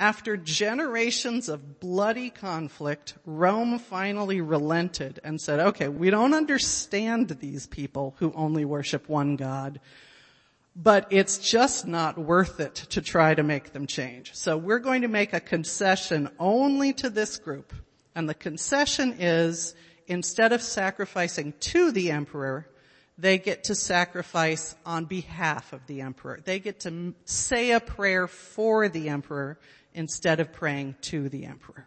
After generations of bloody conflict, Rome finally relented and said, okay, we don't understand these people who only worship one God, but it's just not worth it to try to make them change. So we're going to make a concession only to this group. And the concession is instead of sacrificing to the emperor, they get to sacrifice on behalf of the emperor. They get to say a prayer for the emperor instead of praying to the emperor.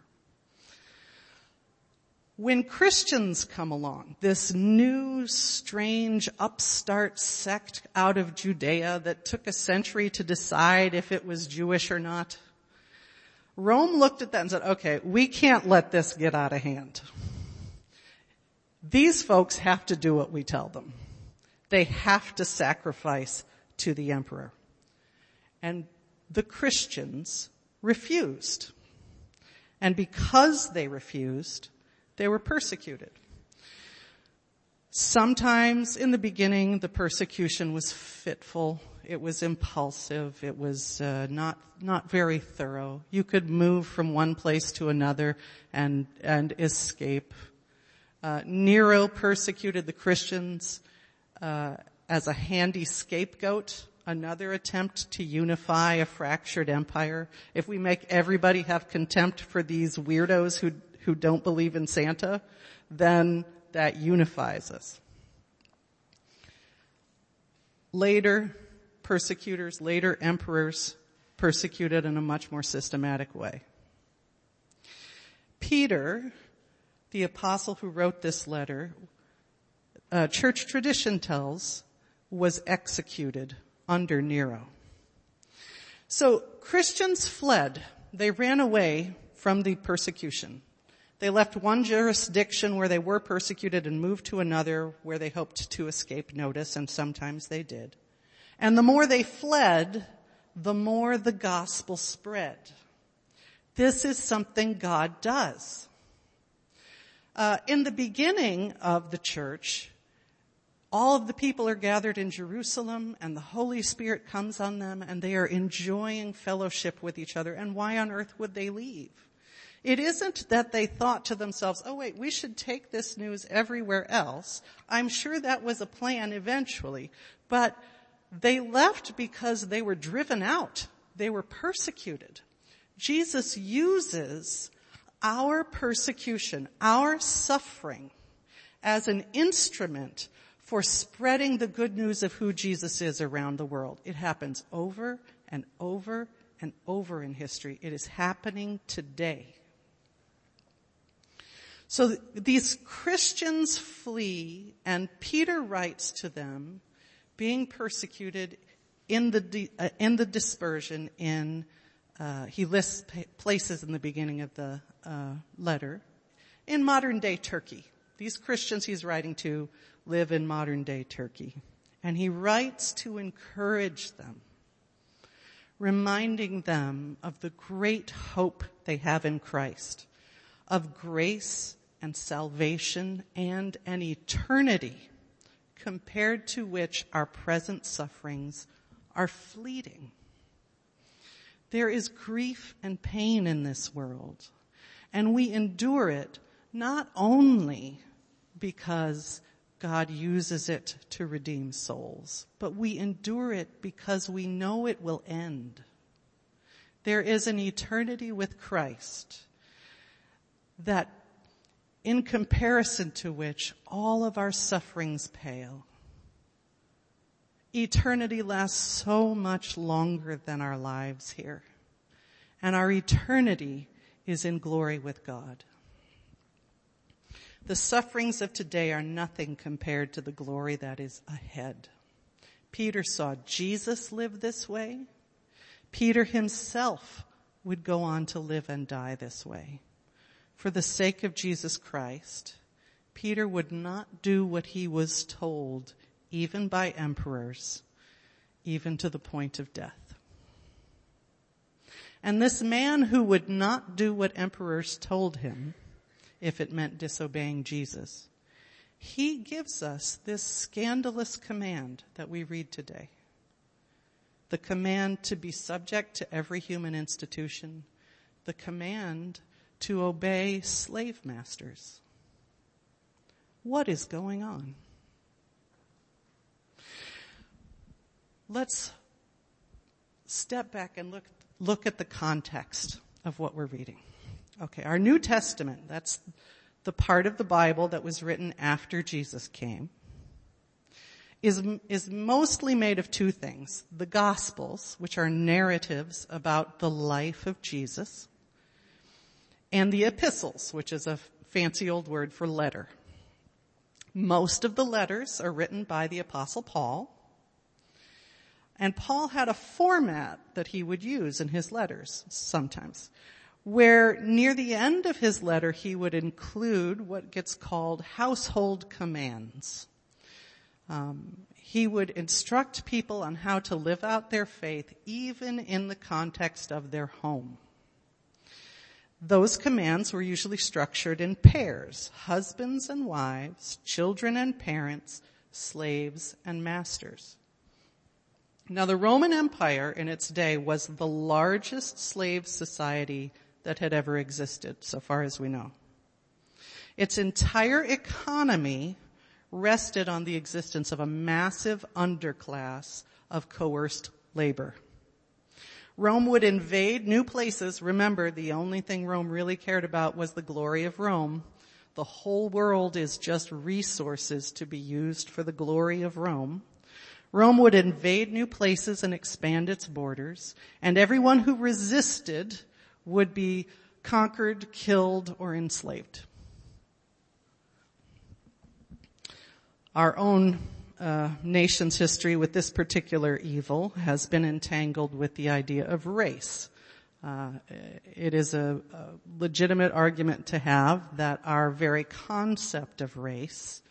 When Christians come along, this new, strange, upstart sect out of Judea that took a century to decide if it was Jewish or not, Rome looked at that and said, okay, we can't let this get out of hand. These folks have to do what we tell them. They have to sacrifice to the emperor. And the Christians refused. And because they refused, they were persecuted. Sometimes in the beginning, the persecution was fitful. It was impulsive. It was uh, not not very thorough. You could move from one place to another and and escape. Uh, Nero persecuted the Christians uh, as a handy scapegoat. Another attempt to unify a fractured empire. If we make everybody have contempt for these weirdos who who don't believe in Santa, then that unifies us. Later, persecutors, later emperors persecuted in a much more systematic way. Peter, the apostle who wrote this letter, uh, church tradition tells, was executed under Nero. So Christians fled. They ran away from the persecution. They left one jurisdiction where they were persecuted and moved to another where they hoped to escape notice, and sometimes they did. And the more they fled, the more the gospel spread. This is something God does. Uh, in the beginning of the church, all of the people are gathered in Jerusalem and the Holy Spirit comes on them and they are enjoying fellowship with each other. And why on earth would they leave? It isn't that they thought to themselves, oh wait, we should take this news everywhere else. I'm sure that was a plan eventually, but they left because they were driven out. They were persecuted. Jesus uses our persecution, our suffering as an instrument for spreading the good news of who Jesus is around the world. It happens over and over and over in history. It is happening today. So these Christians flee and Peter writes to them being persecuted in the, uh, in the dispersion in, uh, he lists places in the beginning of the uh, letter in modern day Turkey. These Christians he's writing to live in modern day Turkey. And he writes to encourage them, reminding them of the great hope they have in Christ, of grace and salvation and an eternity compared to which our present sufferings are fleeting. There is grief and pain in this world, and we endure it not only because God uses it to redeem souls, but we endure it because we know it will end. There is an eternity with Christ that in comparison to which all of our sufferings pale. Eternity lasts so much longer than our lives here. And our eternity is in glory with God. The sufferings of today are nothing compared to the glory that is ahead. Peter saw Jesus live this way. Peter himself would go on to live and die this way for the sake of Jesus Christ, Peter would not do what he was told, even by emperors, even to the point of death. And this man who would not do what emperors told him, if it meant disobeying Jesus, he gives us this scandalous command that we read today. The command to be subject to every human institution, the command to obey slave masters. What is going on? Let's step back and look, look at the context of what we're reading. Okay, our New Testament, that's the part of the Bible that was written after Jesus came, is, is mostly made of two things. The Gospels, which are narratives about the life of Jesus, and the epistles, which is a fancy old word for letter. Most of the letters are written by the apostle Paul. And Paul had a format that he would use in his letters sometimes, where near the end of his letter he would include what gets called household commands. Um, he would instruct people on how to live out their faith even in the context of their home. Those commands were usually structured in pairs, husbands and wives, children and parents, slaves and masters. Now the Roman Empire in its day was the largest slave society that had ever existed, so far as we know. Its entire economy rested on the existence of a massive underclass of coerced labor. Rome would invade new places. Remember, the only thing Rome really cared about was the glory of Rome. The whole world is just resources to be used for the glory of Rome. Rome would invade new places and expand its borders, and everyone who resisted would be conquered, killed, or enslaved. Our own uh, nation's history with this particular evil has been entangled with the idea of race. Uh, it is a, a, legitimate argument to have that our very concept of race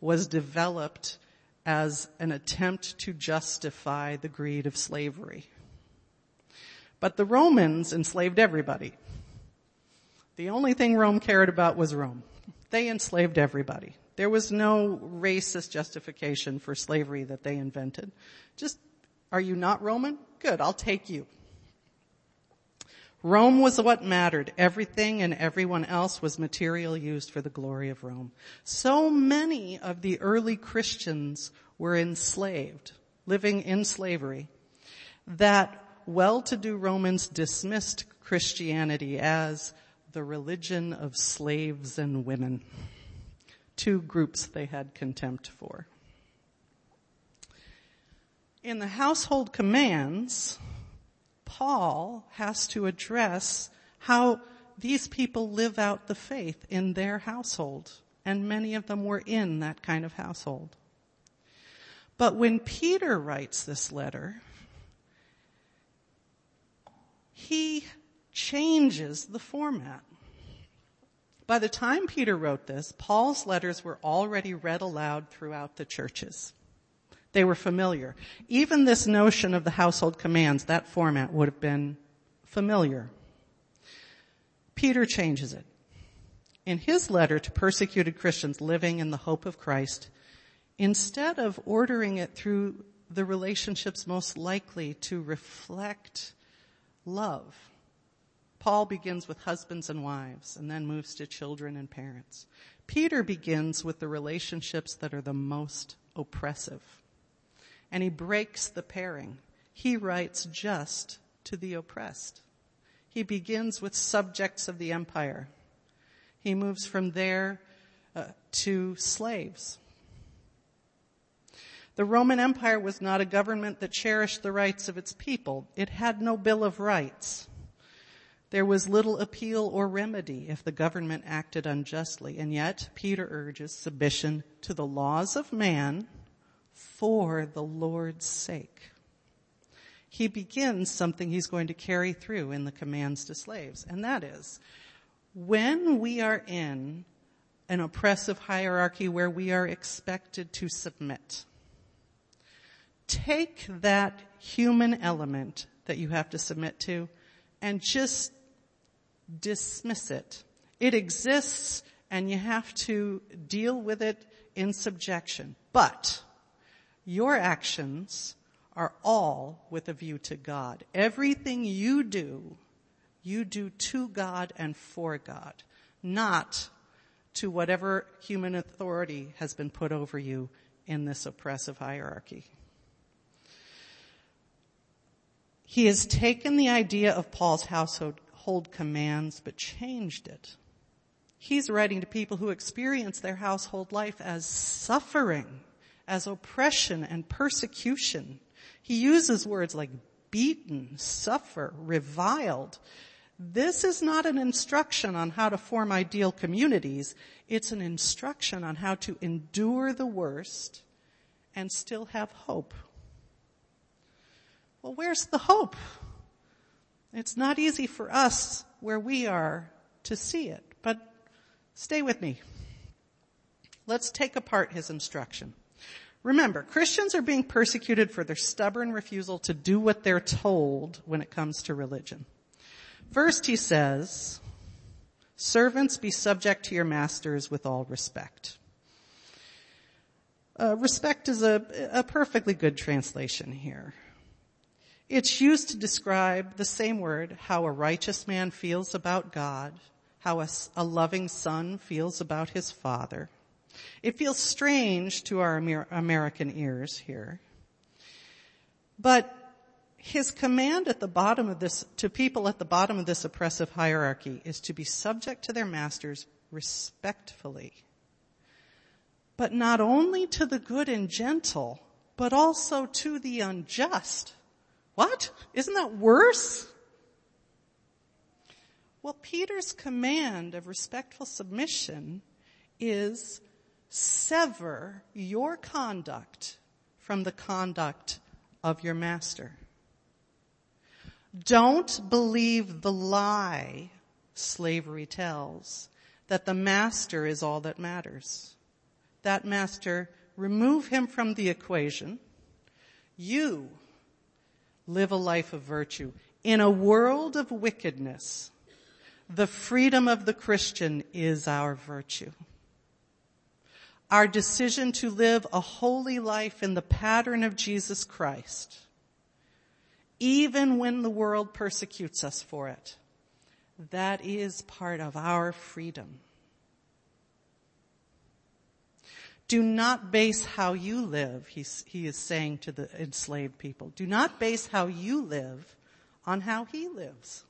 was developed as an attempt to justify the greed of slavery. But the Romans enslaved everybody. The only thing Rome cared about was Rome. They enslaved everybody. There was no racist justification for slavery that they invented. Just, are you not Roman? Good, I'll take you. Rome was what mattered. Everything and everyone else was material used for the glory of Rome. So many of the early Christians were enslaved, living in slavery, that well-to-do Romans dismissed Christianity as the religion of slaves and women two groups they had contempt for. In the household commands, Paul has to address how these people live out the faith in their household, and many of them were in that kind of household. But when Peter writes this letter, he changes the format. By the time Peter wrote this, Paul's letters were already read aloud throughout the churches. They were familiar. Even this notion of the household commands, that format would have been familiar. Peter changes it. In his letter to persecuted Christians living in the hope of Christ, instead of ordering it through the relationships most likely to reflect love, Paul begins with husbands and wives and then moves to children and parents. Peter begins with the relationships that are the most oppressive. And he breaks the pairing. He writes just to the oppressed. He begins with subjects of the empire. He moves from there uh, to slaves. The Roman Empire was not a government that cherished the rights of its people. It had no Bill of Rights. There was little appeal or remedy if the government acted unjustly, and yet Peter urges submission to the laws of man for the Lord's sake. He begins something he's going to carry through in the commands to slaves, and that is, when we are in an oppressive hierarchy where we are expected to submit, take that human element that you have to submit to and just dismiss it. It exists and you have to deal with it in subjection. But your actions are all with a view to God. Everything you do you do to God and for God, not to whatever human authority has been put over you in this oppressive hierarchy. He has taken the idea of Paul's household commands but changed it. He's writing to people who experience their household life as suffering, as oppression and persecution. He uses words like beaten, suffer, reviled. This is not an instruction on how to form ideal communities. It's an instruction on how to endure the worst and still have hope. Well, where's the hope? It's not easy for us where we are to see it, but stay with me. Let's take apart his instruction. Remember, Christians are being persecuted for their stubborn refusal to do what they're told when it comes to religion. First he says, servants be subject to your masters with all respect. Uh, respect is a, a perfectly good translation here. It's used to describe the same word, how a righteous man feels about God, how a, a loving son feels about his father. It feels strange to our Amer- American ears here. But his command at the bottom of this, to people at the bottom of this oppressive hierarchy is to be subject to their masters respectfully. But not only to the good and gentle, but also to the unjust. What? Isn't that worse? Well, Peter's command of respectful submission is sever your conduct from the conduct of your master. Don't believe the lie slavery tells that the master is all that matters. That master, remove him from the equation. You live a life of virtue. In a world of wickedness, the freedom of the Christian is our virtue. Our decision to live a holy life in the pattern of Jesus Christ, even when the world persecutes us for it, that is part of our freedom. Do not base how you live, he's, he is saying to the enslaved people. Do not base how you live on how he lives.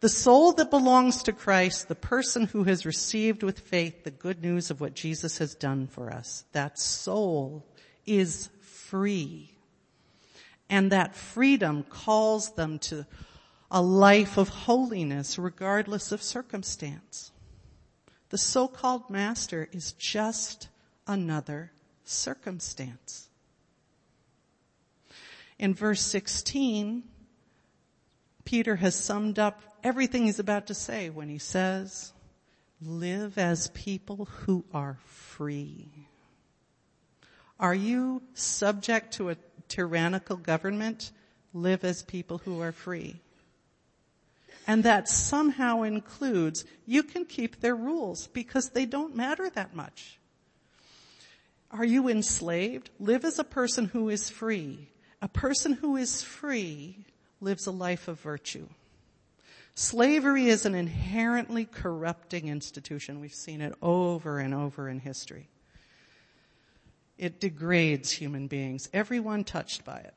The soul that belongs to Christ, the person who has received with faith the good news of what Jesus has done for us, that soul is free. And that freedom calls them to a life of holiness regardless of circumstance. The so-called master is just another circumstance. In verse 16, Peter has summed up everything he's about to say when he says, live as people who are free. Are you subject to a tyrannical government? Live as people who are free. And that somehow includes you can keep their rules because they don't matter that much. Are you enslaved? Live as a person who is free. A person who is free lives a life of virtue. Slavery is an inherently corrupting institution. We've seen it over and over in history. It degrades human beings, everyone touched by it.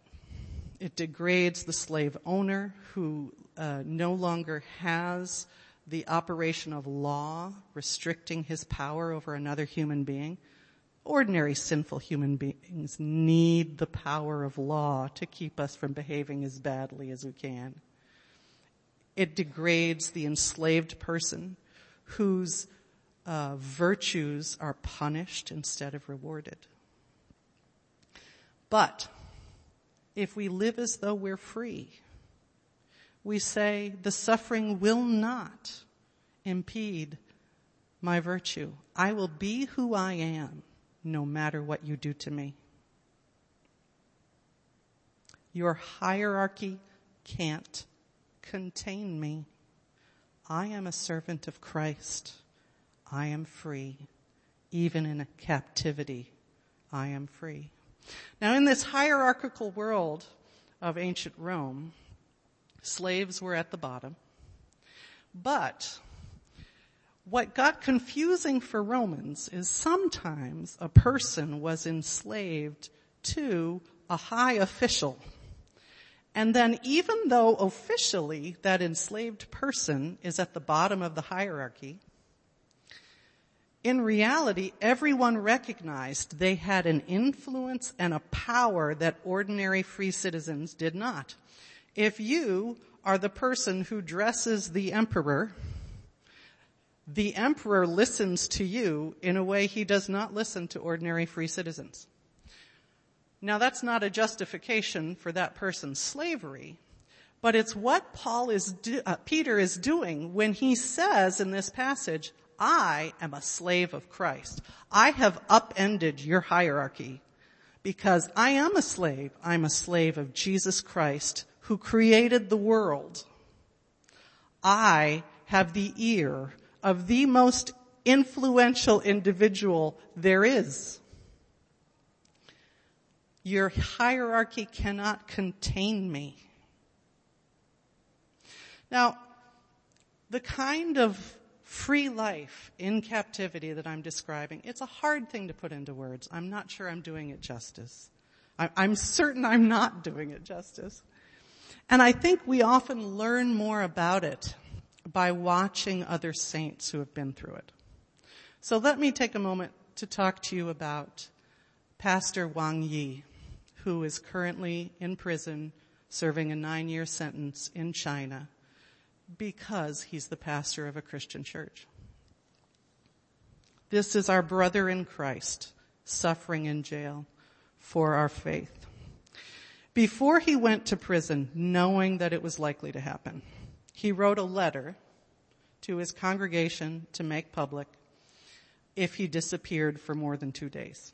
It degrades the slave owner who uh, no longer has the operation of law restricting his power over another human being. Ordinary sinful human beings need the power of law to keep us from behaving as badly as we can. It degrades the enslaved person whose uh, virtues are punished instead of rewarded. But if we live as though we're free, we say the suffering will not impede my virtue. I will be who I am no matter what you do to me. Your hierarchy can't contain me. I am a servant of Christ. I am free. Even in a captivity, I am free. Now in this hierarchical world of ancient Rome, slaves were at the bottom But what got confusing for Romans is sometimes a person was enslaved to a high official. And then even though officially that enslaved person is at the bottom of the hierarchy, in reality, everyone recognized they had an influence and a power that ordinary free citizens did not. If you are the person who dresses the emperor, the emperor listens to you in a way he does not listen to ordinary free citizens. Now that's not a justification for that person's slavery, but it's what Paul is, do, uh, Peter is doing when he says in this passage, I am a slave of Christ. I have upended your hierarchy because I am a slave. I'm a slave of Jesus Christ who created the world. I have the ear of the most influential individual there is. Your hierarchy cannot contain me. Now, the kind of free life in captivity that I'm describing, it's a hard thing to put into words. I'm not sure I'm doing it justice. I'm certain I'm not doing it justice. And I think we often learn more about it by watching other saints who have been through it. So let me take a moment to talk to you about Pastor Wang Yi, who is currently in prison serving a nine year sentence in China because he's the pastor of a Christian church. This is our brother in Christ suffering in jail for our faith. Before he went to prison, knowing that it was likely to happen, he wrote a letter to his congregation to make public if he disappeared for more than two days.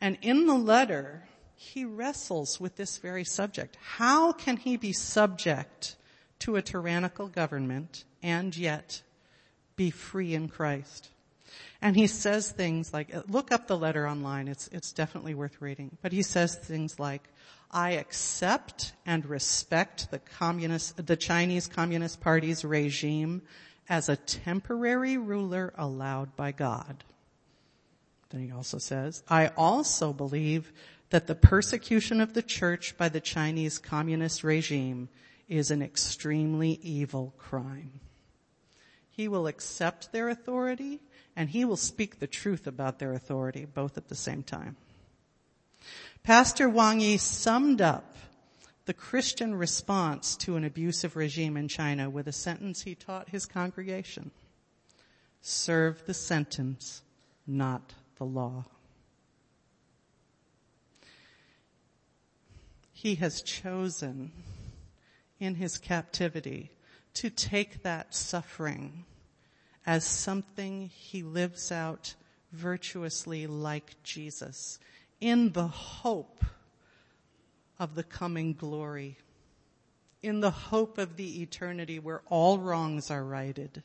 And in the letter, he wrestles with this very subject. How can he be subject to a tyrannical government and yet be free in Christ. And he says things like, look up the letter online, it's, it's definitely worth reading. But he says things like, I accept and respect the communist, the Chinese Communist Party's regime as a temporary ruler allowed by God. Then he also says, I also believe that the persecution of the church by the Chinese communist regime is an extremely evil crime. He will accept their authority and he will speak the truth about their authority both at the same time. Pastor Wang Yi summed up the Christian response to an abusive regime in China with a sentence he taught his congregation. Serve the sentence, not the law. He has chosen in his captivity to take that suffering as something he lives out virtuously like Jesus in the hope of the coming glory, in the hope of the eternity where all wrongs are righted.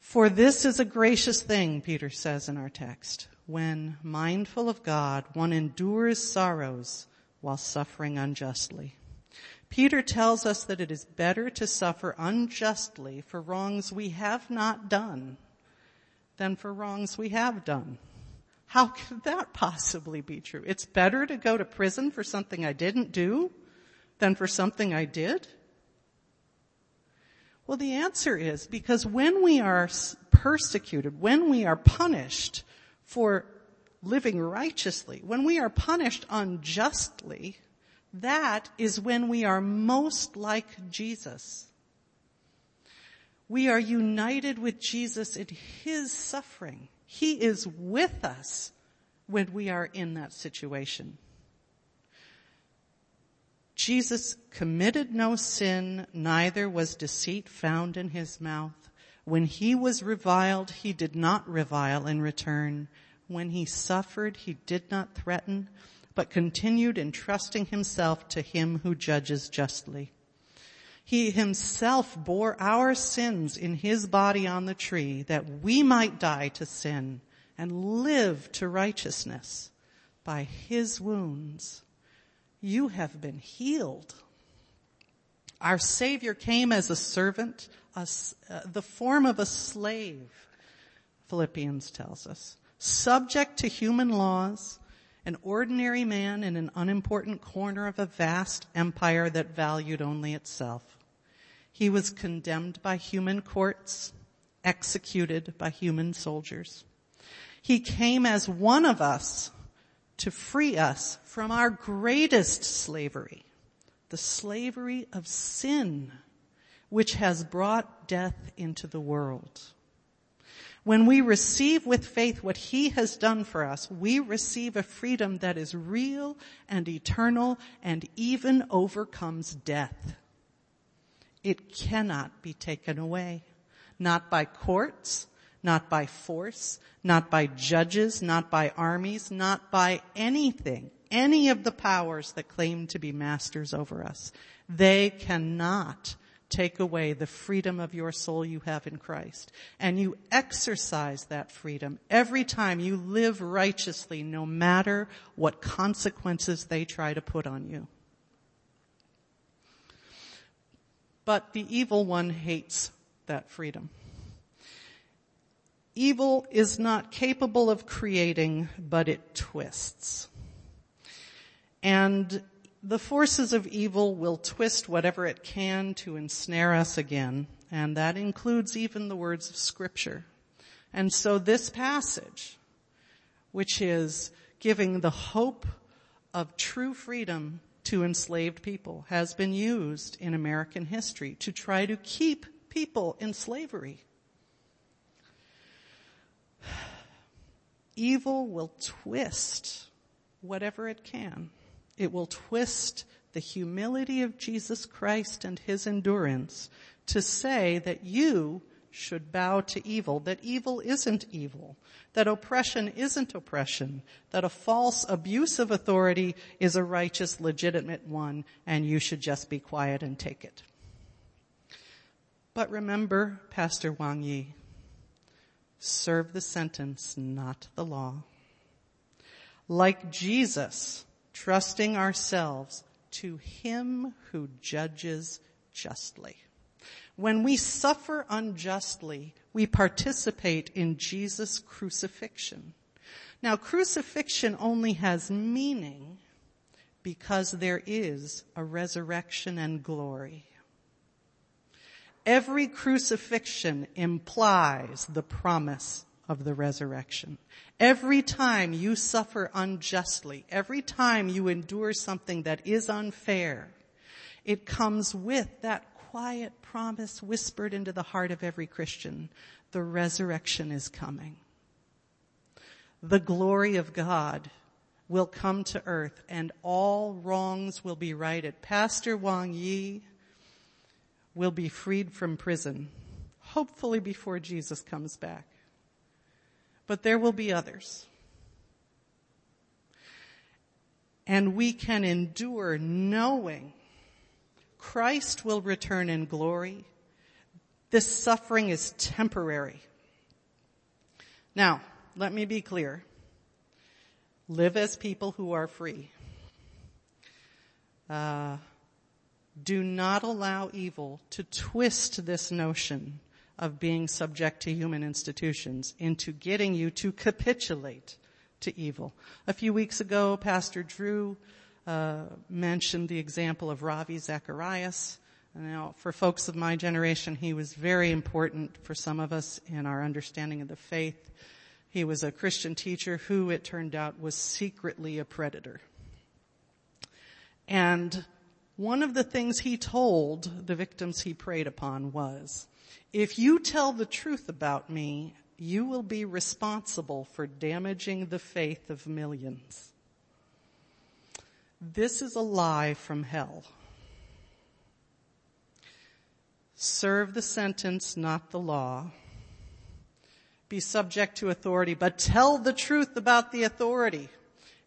For this is a gracious thing, Peter says in our text, when mindful of God, one endures sorrows while suffering unjustly. Peter tells us that it is better to suffer unjustly for wrongs we have not done than for wrongs we have done. How could that possibly be true? It's better to go to prison for something I didn't do than for something I did? Well, the answer is because when we are persecuted, when we are punished for living righteously, when we are punished unjustly, that is when we are most like Jesus. We are united with Jesus in His suffering. He is with us when we are in that situation. Jesus committed no sin, neither was deceit found in his mouth. When he was reviled, he did not revile in return. When he suffered, he did not threaten, but continued entrusting himself to him who judges justly. He himself bore our sins in his body on the tree that we might die to sin and live to righteousness. By his wounds, you have been healed. Our Savior came as a servant, a, uh, the form of a slave, Philippians tells us, subject to human laws, an ordinary man in an unimportant corner of a vast empire that valued only itself. He was condemned by human courts, executed by human soldiers. He came as one of us to free us from our greatest slavery, the slavery of sin, which has brought death into the world. When we receive with faith what He has done for us, we receive a freedom that is real and eternal and even overcomes death. It cannot be taken away. Not by courts, not by force, not by judges, not by armies, not by anything, any of the powers that claim to be masters over us. They cannot take away the freedom of your soul you have in Christ. And you exercise that freedom every time you live righteously no matter what consequences they try to put on you. But the evil one hates that freedom. Evil is not capable of creating, but it twists. And the forces of evil will twist whatever it can to ensnare us again, and that includes even the words of scripture. And so this passage, which is giving the hope of true freedom to enslaved people, has been used in American history to try to keep people in slavery. Evil will twist whatever it can. It will twist the humility of Jesus Christ and his endurance to say that you should bow to evil, that evil isn't evil, that oppression isn't oppression, that a false abuse of authority is a righteous, legitimate one, and you should just be quiet and take it. But remember, Pastor Wang Yi, serve the sentence, not the law. Like Jesus, trusting ourselves to Him who judges justly. When we suffer unjustly, we participate in Jesus' crucifixion. Now crucifixion only has meaning because there is a resurrection and glory. Every crucifixion implies the promise of the resurrection. Every time you suffer unjustly, every time you endure something that is unfair, it comes with that quiet promise whispered into the heart of every Christian. The resurrection is coming. The glory of God will come to earth and all wrongs will be righted. Pastor Wang Yi will be freed from prison, hopefully before Jesus comes back but there will be others. And we can endure knowing Christ will return in glory. This suffering is temporary. Now, let me be clear. Live as people who are free. Uh, do not allow evil to twist this notion of being subject to human institutions into getting you to capitulate to evil. A few weeks ago, Pastor Drew uh, mentioned the example of Ravi Zacharias. Now, for folks of my generation, he was very important for some of us in our understanding of the faith. He was a Christian teacher who, it turned out, was secretly a predator. And one of the things he told the victims he preyed upon was, if you tell the truth about me, you will be responsible for damaging the faith of millions. This is a lie from hell. Serve the sentence, not the law. Be subject to authority, but tell the truth about the authority.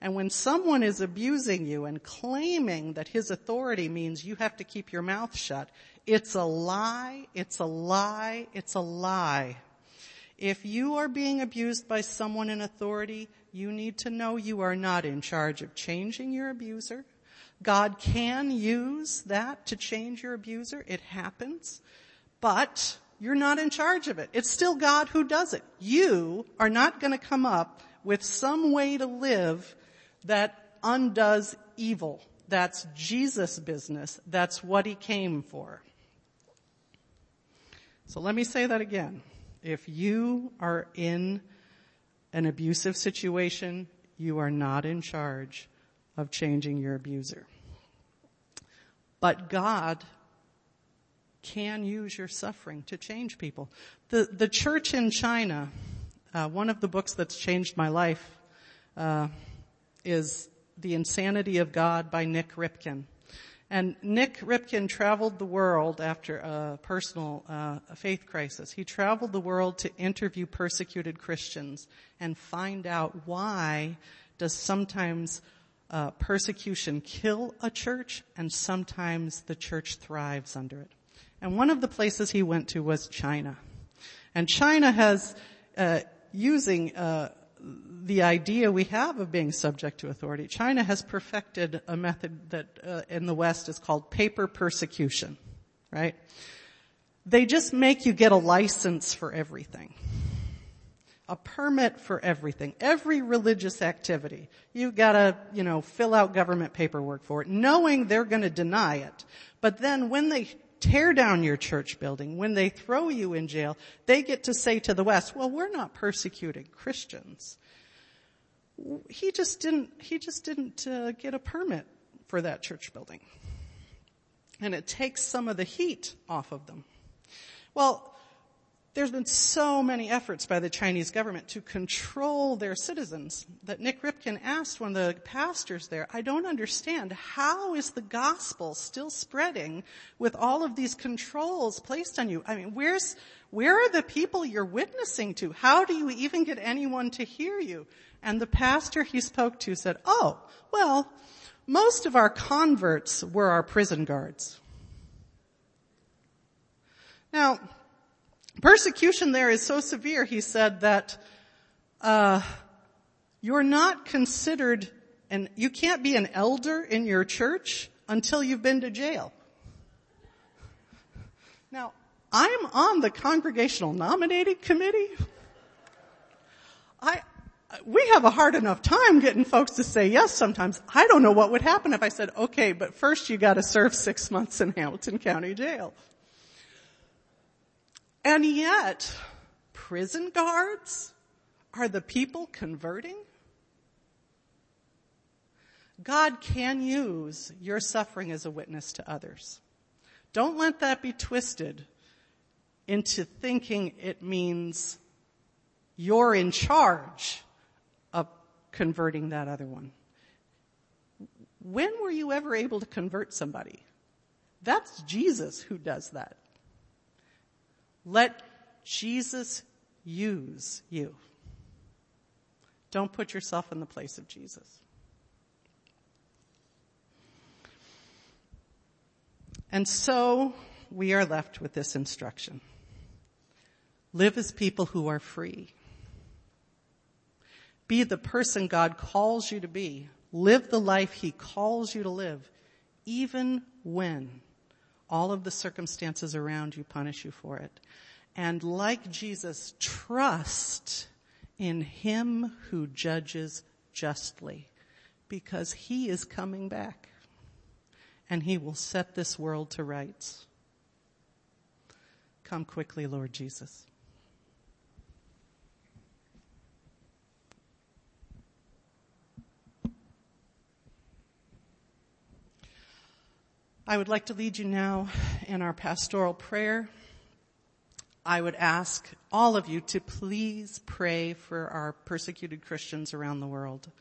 And when someone is abusing you and claiming that his authority means you have to keep your mouth shut, it's a lie, it's a lie, it's a lie. If you are being abused by someone in authority, you need to know you are not in charge of changing your abuser, God can use that to change your abuser. It happens. But you're not in charge of it. It's still God who does it. You are not going to come up with some way to live that undoes evil. That's Jesus' business. That's what he came for. So let me say that again. If you are in an abusive situation, you are not in charge of changing your abuser. But God can use your suffering to change people. The, the church in China, uh, one of the books that's changed my life uh, is The Insanity of God by Nik Ripken. And Nik Ripken traveled the world after a personal uh, faith crisis. He traveled the world to interview persecuted Christians and find out why does sometimes uh, persecution kill a church and sometimes the church thrives under it. And one of the places he went to was China. And China has, uh, using uh, the idea we have of being subject to authority, China has perfected a method that uh, in the West is called paper persecution, right? They just make you get a license for everything. A permit for everything. Every religious activity. You gotta, you know, fill out government paperwork for it, knowing they're gonna deny it. But then when they tear down your church building, when they throw you in jail, they get to say to the West, well, we're not persecuting Christians. He just didn't, he just didn't uh, get a permit for that church building. And it takes some of the heat off of them. Well, there's been so many efforts by the Chinese government to control their citizens that Nik Ripken asked one of the pastors there, I don't understand. How is the gospel still spreading with all of these controls placed on you? I mean, where's, where are the people you're witnessing to? How do you even get anyone to hear you? And the pastor he spoke to said, oh, well, most of our converts were our prison guards. Now, Persecution there is so severe, he said, that uh, you're not considered, and you can't be an elder in your church until you've been to jail. Now, I'm on the congregational nominating committee. I, we have a hard enough time getting folks to say yes sometimes. I don't know what would happen if I said, okay, but first you gotta serve six months in Hamilton County Jail. And yet, prison guards are the people converting? God can use your suffering as a witness to others. Don't let that be twisted into thinking it means you're in charge of converting that other one. When were you ever able to convert somebody? That's Jesus who does that. Let Jesus use you. Don't put yourself in the place of Jesus. And so we are left with this instruction. Live as people who are free. Be the person God calls you to be. Live the life He calls you to live, even when all of the circumstances around you punish you for it. And like Jesus, trust in Him who judges justly because He is coming back and He will set this world to rights. Come quickly, Lord Jesus. I would like to lead you now in our pastoral prayer. I would ask all of you to please pray for our persecuted Christians around the world.